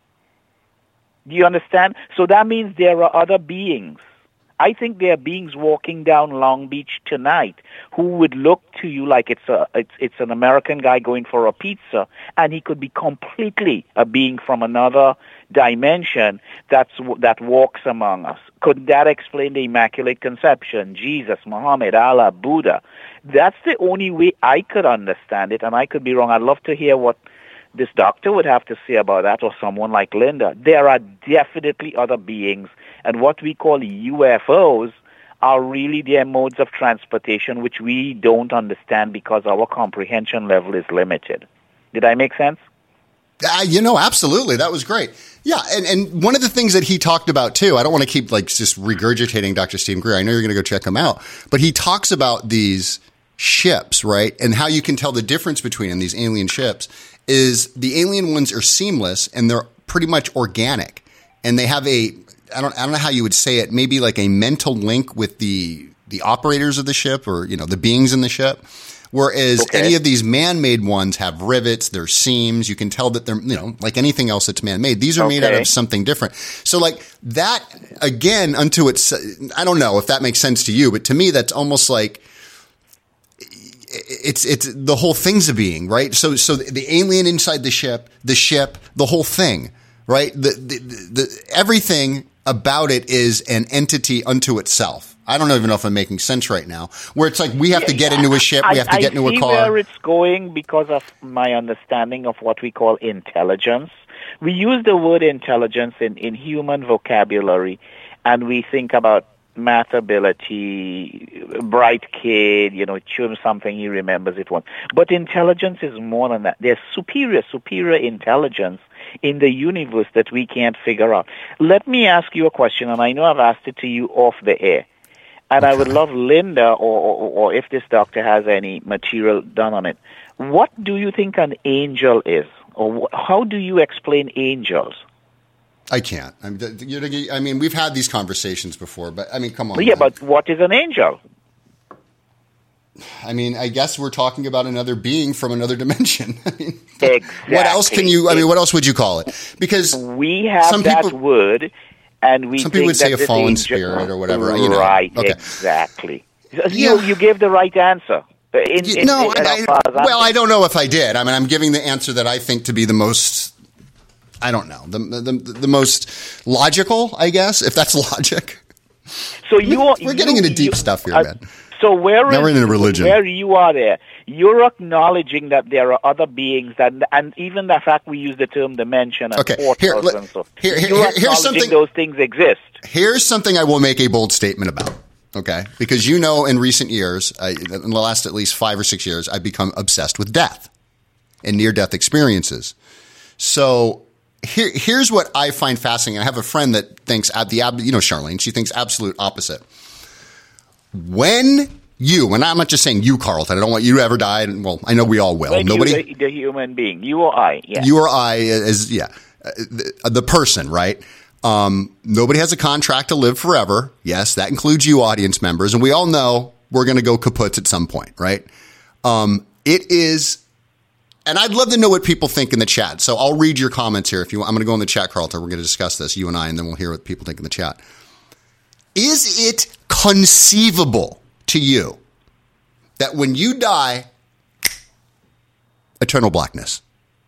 Do you understand? So that means there are other beings. I think there are beings walking down Long Beach tonight who would look to you like it's a it's it's an American guy going for a pizza, and he could be completely a being from another dimension that's that walks among us. Could that explain the Immaculate Conception, Jesus, Muhammad, Allah, Buddha? That's the only way I could understand it, and I could be wrong. I'd love to hear what this doctor would have to say about that, or someone like Linda. There are definitely other beings, and what we call UFOs are really their modes of transportation which we don't understand because our comprehension level is limited. Did I make sense? Uh, you know, absolutely. That was great. Yeah, and, and one of the things that he talked about too, I don't want to keep like just regurgitating Dr. Stephen Greer. I know you're going to go check him out, but he talks about these ships, right? And how you can tell the difference between them, these alien ships is the alien ones are seamless and they're pretty much organic. And they have a I don't I don't know how you would say it, maybe like a mental link with the the operators of the ship or, you know, the beings in the ship. Whereas Okay. any of these man-made ones have rivets, there's seams. You can tell that they're, you know, like anything else that's man-made. These are made out of something different. So like that again unto its, I don't know if that makes sense to you, but to me, that's almost like, it's it's the whole thing's a being, right? So so the alien inside the ship, the ship, the whole thing, right? The the, the everything about it is an entity unto itself. I don't even know if I'm making sense right now. Where it's like we have to get into a ship, we have to I, get into a car. where it's going because of my understanding of what we call intelligence. We use the word intelligence in, in human vocabulary, and we think about math ability, bright kid, you know, show him something, he remembers it once. But intelligence is more than that. There's superior, superior intelligence in the universe that we can't figure out. Let me ask you a question, and I know I've asked it to you off the air. And I would love Linda, or, or, or if this doctor has any material done on it. What do you think an angel is, or how do you explain angels? I can't. I'm, you're, I mean, we've had these conversations before, but I mean, come on. yeah, man. but what is an angel? I mean, I guess we're talking about another being from another dimension. I mean, Exactly. what else can you? I mean, what else would you call it? Because we have some that people- word, and we Some people would say a fallen angel- spirit or whatever, you know. Right, Okay. exactly. You you gave the right answer. In, in, no, in- I, as far as I'm well, I don't know if I did. I mean, I'm giving the answer that I think to be the most. I don't know the the, the most logical, I guess, if that's logic. So you are, We're getting you- into deep you- stuff here, uh, man. So where Now is- we're in a religion. Where you are there, you're acknowledging that there are other beings that, and even the fact we use the term dimension and Okay, here, let- and so. here- here- here- here's something- those things exist. Here's something I will make a bold statement about. Okay, because you know, in recent years, I, in the last at least five or six years, I've become obsessed with death and near-death experiences. So here, here's what I find fascinating. I have a friend that thinks ab- the ab- you know Charlene. She thinks absolute opposite. When you, and I'm not just saying you, Carlton. I don't want you to ever die. And well, I know we all will. When Nobody, you, the, the human being, you or I, yeah. you or I is yeah uh, the, the person right um, nobody has a contract to live forever yes that includes you audience members and we all know we're going to go kaputs at some point right um, it is and I'd love to know what people think in the chat. So I'll read your comments here if you want. I'm going to go in the chat, Carlton. We're going to discuss this, you and I, and then we'll hear what people think in the chat. Is it conceivable to you that when you die, eternal blackness?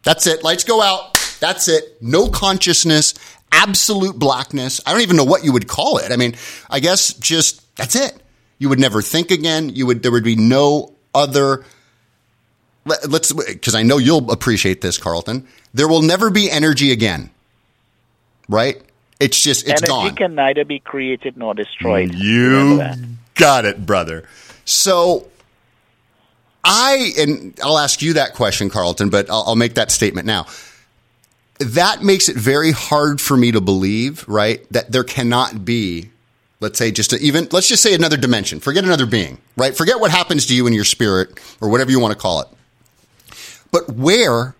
That's it. Lights go out. That's it. No consciousness, absolute blackness. I don't even know what you would call it. I mean, I guess just that's it. You would never think again. You would there would be no other let's because I know you'll appreciate this, Carlton. There will never be energy again. Right? It's just it's Energy gone. Energy can neither be created nor destroyed. You got it, brother. So I and I'll ask you that question, Carlton, but I'll, I'll make that statement now. That makes it very hard for me to believe, right? That there cannot be, let's say, just a, even let's just say another dimension. Forget another being, right? Forget what happens to you in your spirit or whatever you want to call it. But where,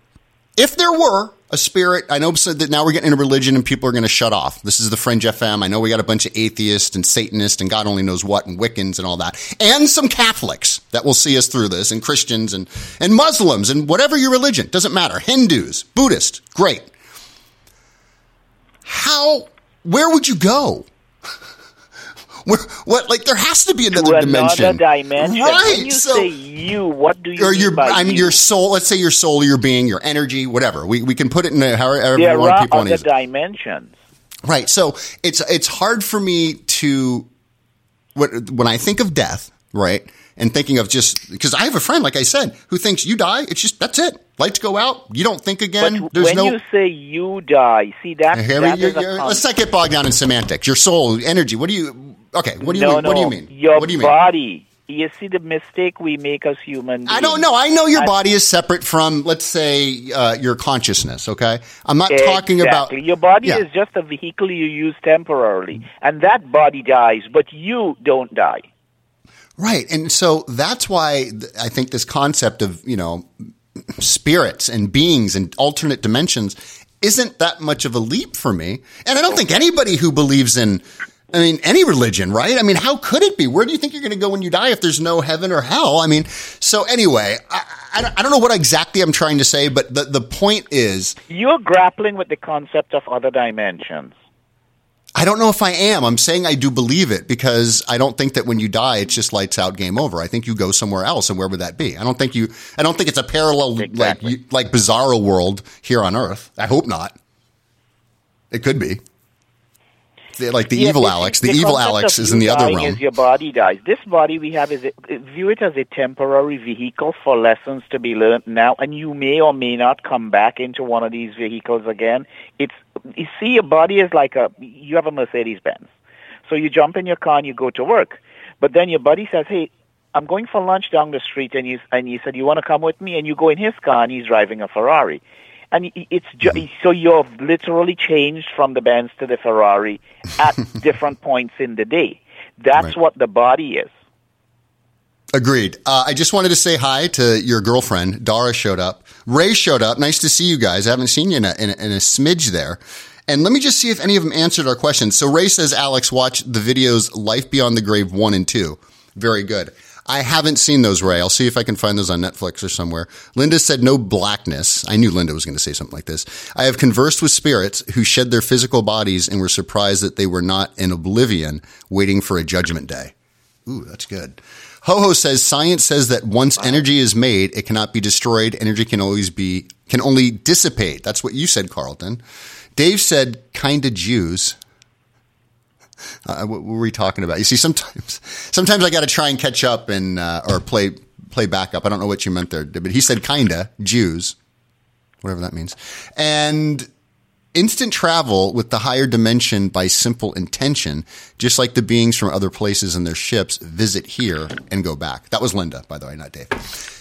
if there were a spirit, I know that now we're getting into religion and people are going to shut off. This is the Fringe FM. I know we got a bunch of atheists and Satanists and God only knows what and Wiccans and all that, and some Catholics that will see us through this, and Christians and and Muslims and whatever your religion doesn't matter. Hindus, Buddhists, great. How? Where would you go? Where, what? Like there has to be to another another dimension. dimension. Right. When you so, say you, what do you or mean your, I mean, you? your soul. Let's say your soul, your being, your energy, whatever. We we can put it in a, however there we want people want to other dimensions. Right. So it's it's hard for me to when when I think of death, right, and thinking of just because I have a friend, like I said, who thinks you die. It's just that's it. Lights go out. You don't think again. But There's when no. you say you die, see that, Here that you're- let's not get bogged down in semantics. Your soul, energy. What do you? Okay. What do you no, mean? No, What do you mean? Your what do you mean? body. You see the mistake we make as human beings. I don't know. I know your body is separate from, let's say, uh, your consciousness. Okay, I'm not talking about. Your body Yeah. is just a vehicle you use temporarily, and that body dies, but you don't die. Right. And so that's why I think this concept of, you know, spirits and beings and alternate dimensions isn't that much of a leap for me. And I don't think anybody who believes in, I mean, any religion, right? I mean, how could it be? Where do you think you're going to go when you die if there's no heaven or hell? I mean, so anyway, I, I, don't- know what exactly I'm trying to say, but the, the point is, You're grappling with the concept of other dimensions. I don't know if I am. I'm saying I do believe it because I don't think that when you die, it's just lights out, game over. I think you go somewhere else, and where would that be? I don't think you. I don't think it's a parallel like like Bizarro world here on Earth. I hope not. It could be. The- Like the Yeah, evil Alex. is- The, evil Alex is in the other realm. Your body dies. This body we have is a, view it as a temporary vehicle for lessons to be learned now, and you may or may not come back into one of these vehicles again. It's you see, your body is like a you have a Mercedes Benz, so you jump in your car and you go to work, but then your buddy says, "Hey." I'm going for lunch down the street, and you and you said you want to come with me, and you go in his car, and he's driving a Ferrari, and it's ju- so you're literally changed from the Benz to the Ferrari at different points in the day. That's Right. what the body is. Agreed. Uh, I just wanted to say hi to your girlfriend. Dara showed up. Ray showed up. Nice to see you guys. I haven't seen you in a, in a, in a smidge there. And let me just see if any of them answered our questions. So Ray says, Alex, watch the videos Life Beyond the Grave 1 and 2. Very good. I haven't seen those, Ray. I'll see if I can find those on Netflix or somewhere. Linda said no blackness. I knew Linda was going to say something like this. I have conversed with spirits who shed their physical bodies and were surprised that they were not in oblivion waiting for a judgment day. Ooh, that's good. Ho Ho says science says that once energy is made, it cannot be destroyed. Energy can always be can only dissipate. That's what you said, Carlton. Dave said kinda Jews. Uh, what were we talking about? You see, sometimes sometimes I got to try and catch up and uh, or play play back up. I don't know what you meant there, but he said kinda Jews, whatever that means, and instant travel with the higher dimension by simple intention, just like the beings from other places in their ships visit here and go back. That was Linda, by the way, not Dave.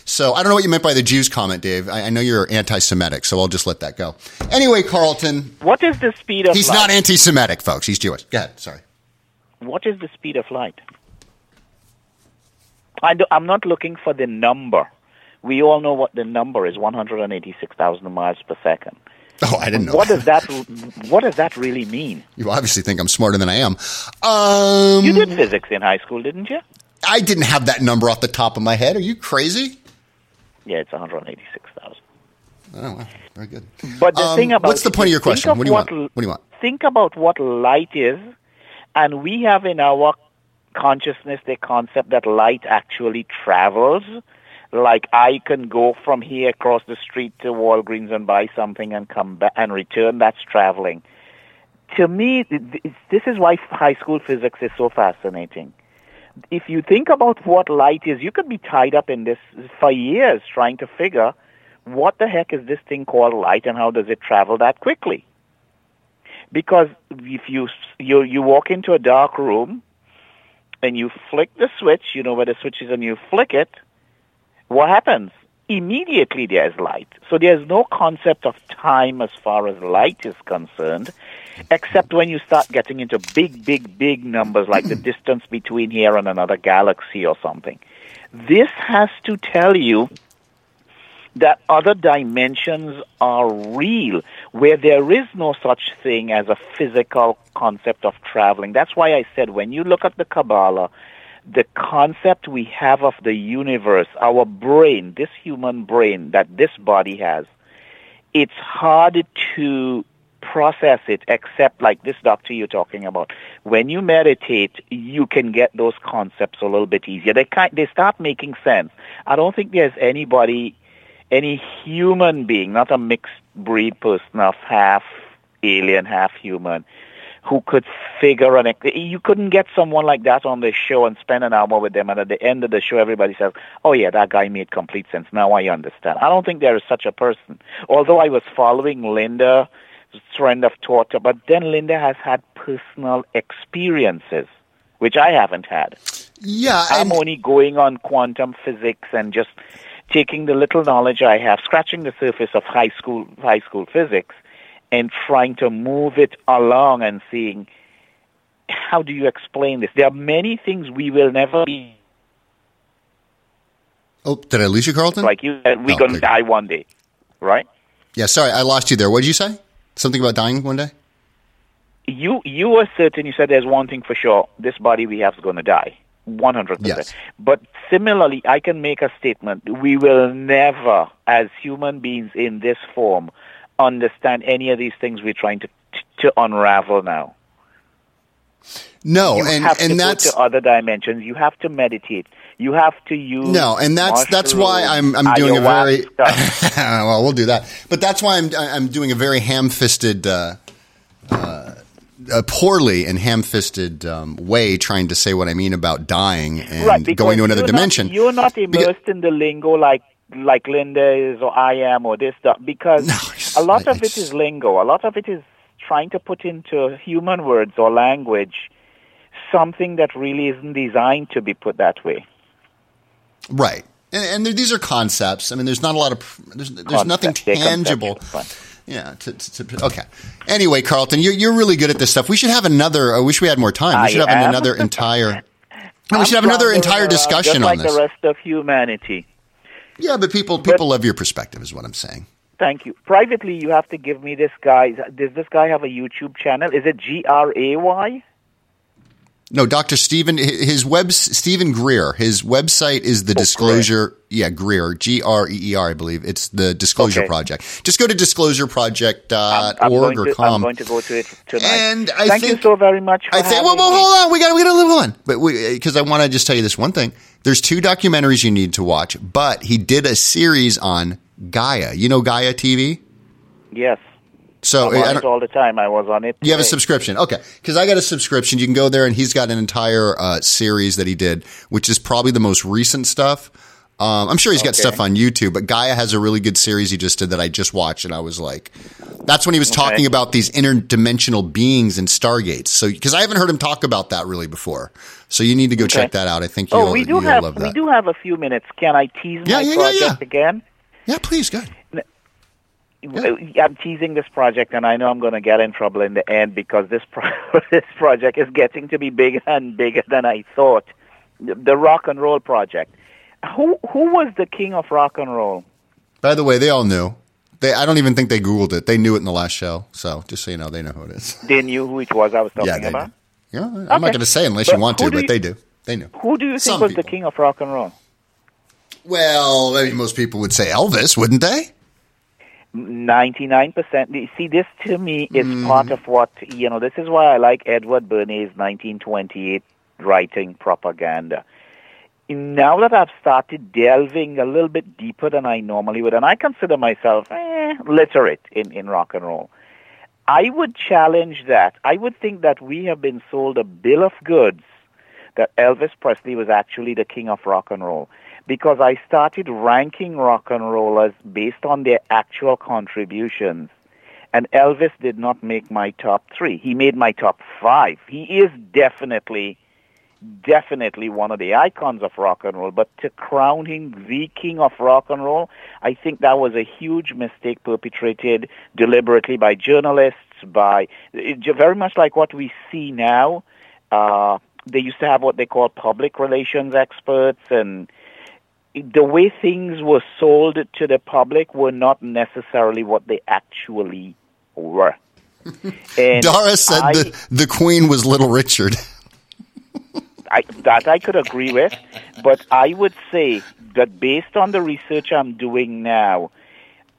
So I don't know what you meant by the Jews comment, Dave. I, I know you're anti-Semitic, so I'll just let that go. Anyway, Carlton, What is the speed of he's light? not anti-Semitic, folks. He's Jewish. Go ahead. Sorry. What is the speed of light? I I'm not looking for the number. We all know what the number is: 186,000 miles per second. Oh, I didn't know. What does that What does that really mean? You obviously think I'm smarter than I am. Um, You did physics in high school, didn't you? I didn't have that number off the top of my head. Are you crazy? Yeah, it's 186,000. Oh, wow. Very good. But the Um, thing about what's the point of your question? What do you want? What do you want? Think about what light is, and we have in our consciousness the concept that light actually travels. Like I can go from here across the street to Walgreens and buy something and come back and return. That's traveling. To me, th- th- this is why high school physics is so fascinating. If you think about what light is, you could be tied up in this for years trying to figure what the heck is this thing called light and how does it travel that quickly? Because if you you you walk into a dark room and you flick the switch, you know where the switch is, and you flick it, what happens? Immediately there's light. So there's no concept of time as far as light is concerned, except when you start getting into big, big, big numbers like the distance between here and another galaxy or something. This has to tell you that other dimensions are real, where there is no such thing as a physical concept of traveling. That's why I said when you look at the Kabbalah, the concept we have of the universe, our brain, this human brain that this body has, it's hard to process it except like this doctor you're talking about. When you meditate, you can get those concepts a little bit easier. They kind, they start making sense. I don't think there's anybody, any human being, not a mixed breed person of half alien, half human, who could figure an you couldn't get someone like that on the show and spend an hour with them and at the end of the show everybody says oh yeah that guy made complete sense. Now i understand. I don't think there is such a person. Although i was following linda's trend of thought but then linda has had personal experiences which i haven't had. Yeah i'm only going on quantum physics and just taking the little knowledge i have scratching the surface of high school high school physics and trying to move it along and seeing how do you explain this? There are many things we will never be Oh, did I lose you, Carlton? like you uh, said, we're Oh, going to die one day, right? Yeah, sorry, I lost you there. What did you say? Something about dying one day? You you were certain. You said there's one thing for sure: this body we have is going to die, one hundred Yes. percent. But similarly, I can make a statement: we will never, as human beings in this form, understand any of these things we're trying to to unravel now. No, you and have to and go that's to other dimensions. You have to meditate. You have to use no, and that's that's why I'm I'm doing a very well. We'll do that, but that's why I'm I'm doing a very ham-fisted, uh, uh, uh, poorly and ham-fisted um, way, trying to say what I mean about dying and right, going to another you're dimension. Not, you're not immersed in the lingo like like Linda is or I am or this stuff because a lot of it is lingo. A lot of it is trying to put into human words or language something that really isn't designed to be put that way. Right. And, and there, these are concepts. I mean, there's not a lot of there's there's nothing Concept- tangible. Yeah. To, to, to, okay. Anyway, Carlton, you're you're really good at this stuff. We should have another. I wish we had more time. We I should have am. another entire. No, we should have another entire discussion just on like this. the rest of humanity. Yeah, but people people love your perspective, is what I'm saying. Thank you. Privately, you have to give me this guy. Does this guy have a YouTube channel? Is it G R A Y? No, Doctor Stephen, his web Stephen Greer. His website is the oh, Disclosure. Yeah, Greer, G R E E R, I believe. It's the Disclosure Okay. Project. Just go to disclosureproject.org I'm going, or to, com. I'm going to go to it tonight. And I Thank think- you so very much. For I think. Well, well, hold on. We got. We got to live on. But because uh, I want to just tell you this one thing. There's two documentaries you need to watch. But he did a series on Gaia. You know Gaia TV. Yes. So I'm on it all the time. I was on it. you have a subscription, okay? Because I got a subscription. You can go there, and he's got an entire uh, series that he did, which is probably the most recent stuff. Um, I'm sure he's got Okay. stuff on YouTube, but Gaia has a really good series he just did that I just watched, and I was like, that's when he was talking Okay. about these interdimensional beings and stargates. So, because I haven't heard him talk about that really before, so you need to go Okay. check that out. I think you'll, Oh, we do have we do have a few minutes. Can I tease Yeah, my yeah, yeah, project yeah. again? Yeah, please, go. I'm teasing this project, and I know I'm going to get in trouble in the end because this pro- this project is getting to be bigger and bigger than I thought. The, rock and roll project. Who who was the king of rock and roll? By the way, they all knew. They, I don't even think they Googled it. They knew it in the last show. So, just so you know, they know who it is. They knew who it was I was talking Yeah, about. Yeah, I'm Okay. not going to say unless But you want to, but you- they do. They knew. Who do you think Some was people. the king of rock and roll? Well, I mean, most people would say Elvis, wouldn't they? Ninety-nine percent. See, this to me is Mm. part of what you know. This is why I like Edward Bernays' 1928 writing propaganda. Now that I've started delving a little bit deeper than I normally would, and I consider myself eh, literate in in rock and roll, I would challenge that. I would think that we have been sold a bill of goods that Elvis Presley was actually the king of rock and roll because I started ranking rock and rollers based on their actual contributions. And Elvis did not make my top three. He made my top five. He is definitely, definitely one of the icons of rock and roll. But to crown him the king of rock and roll, I think that was a huge mistake perpetrated deliberately by journalists, by very much like what we see now. Uh, they used to have what they call public relations experts and the way things were sold to the public were not necessarily what they actually were. And Dara said I- the, the Queen was Little Richard. I, that I could agree with, but I would say that based on the research I'm doing now,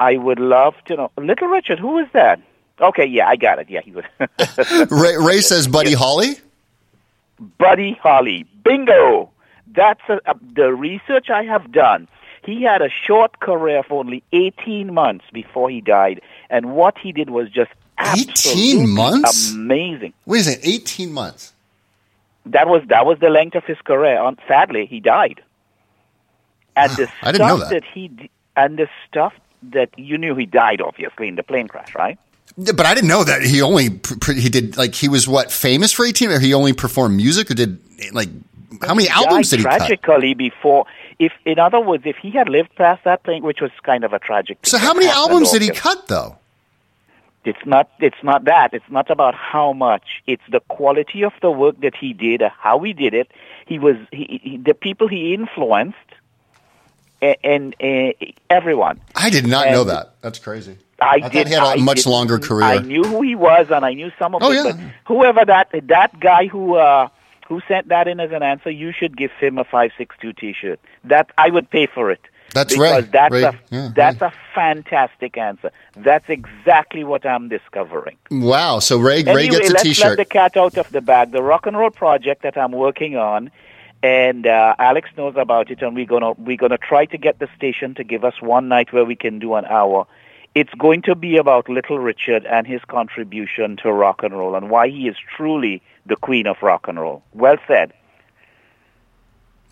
I would love to know. Little Richard, who is that? Okay, yeah, I got it. Yeah, he was. Ray, Ray says Buddy Holly. Buddy Holly. Bingo! That's a, a, the research I have done. He had a short career of only 18 months before he died, and what he did was just 18 months? amazing. Wait a second, 18 months. That was that was the length of his career. Um, sadly, he died. And the I didn't know stuff that. he and the stuff that you knew he died obviously in the plane crash, right? But I didn't know that he only he did like he was what famous for 18 or he only performed music or did like how many albums did he cut? tragically before. If in other words, if he had lived past that thing, which was kind of a tragic. So how many albums did he cut though? It's not. It's not that. It's not about how much. It's the quality of the work that he did, how he did it. He was he, he, the people he influenced, and, and uh, everyone. I did not know that. That's crazy. I, thought did. he had a I much longer career. I knew who he was, and I knew some of Oh, it. yeah. But whoever that that guy who uh, who sent that in as an answer, you should give him a five six two T-shirt. That I would pay for it. That's because Ray. that's Ray, a yeah, that's a fantastic answer. That's exactly what I'm discovering. Wow. So Ray Ray Anyway, gets a let's T-shirt. let the cat out of the bag. The rock and roll project that I'm working on, and uh, Alex knows about it, and we're gonna we're gonna try to get the station to give us one night where we can do an hour. It's going to be about Little Richard and his contribution to rock and roll, and why he is truly the queen of rock and roll. Well said.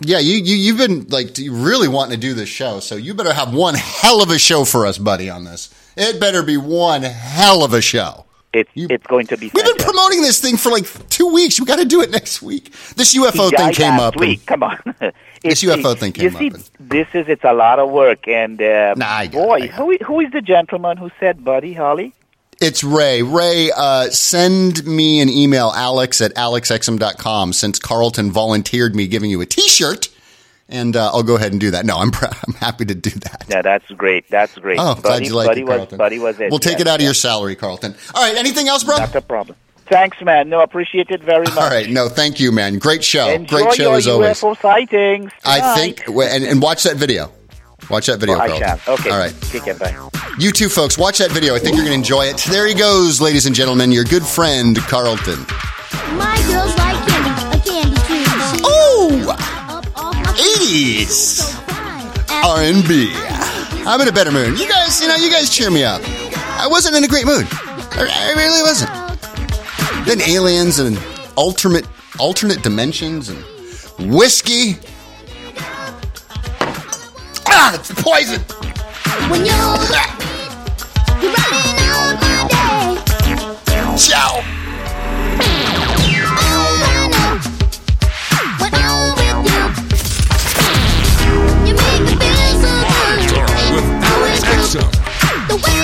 Yeah, you, you you've been like really wanting to do this show, so you better have one hell of a show for us, buddy. On this, it better be one hell of a show. It's it's going to be. We've been promoting this thing for like two weeks. We got to do it next week. This UFO thing came up. and- Come on. This UFO thing you came see, up. and- This is it's a lot of work, and uh, Nah, boy, who who is the gentleman who said, "Buddy Holly"? It's Ray. Ray, uh, send me an email, alex at alexxm.com, since Carlton volunteered me giving you a T-shirt, and uh, I'll go ahead and do that. No, I'm pr- I'm happy to do that. Yeah, that's great. That's great. Oh, Buddy, glad you like Buddy it, was Carlton. Buddy was it. We'll take yes, it out of yes. your salary, Carlton. All right, anything else, bro? Not a problem. Thanks, man. No, appreciate it very much. All right, no, thank you, man. Great show. Enjoy Great show your as always. UFO sightings. I think, and, and watch that video. Watch that video, Oh, I Carlton. shall. Okay. All right. Take care. Bye. You too, folks. Watch that video. I think you're going to enjoy it. There he goes, ladies and gentlemen. Your good friend, Carlton. My girls like candy, a candy tree. Oh! 80s R&B. I'm in a better mood. You guys, you know, you guys cheer me up. I wasn't in a great mood. I, I really wasn't. Then aliens and alternate alternate dimensions and whiskey. Ah, it's poison. When you're, you're running out my day. Ciao. Oh, I know. When I'm with you, you make me feel so good. With Alex Exum. The way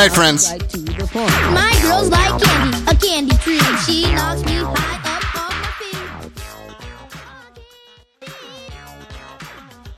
night, friends.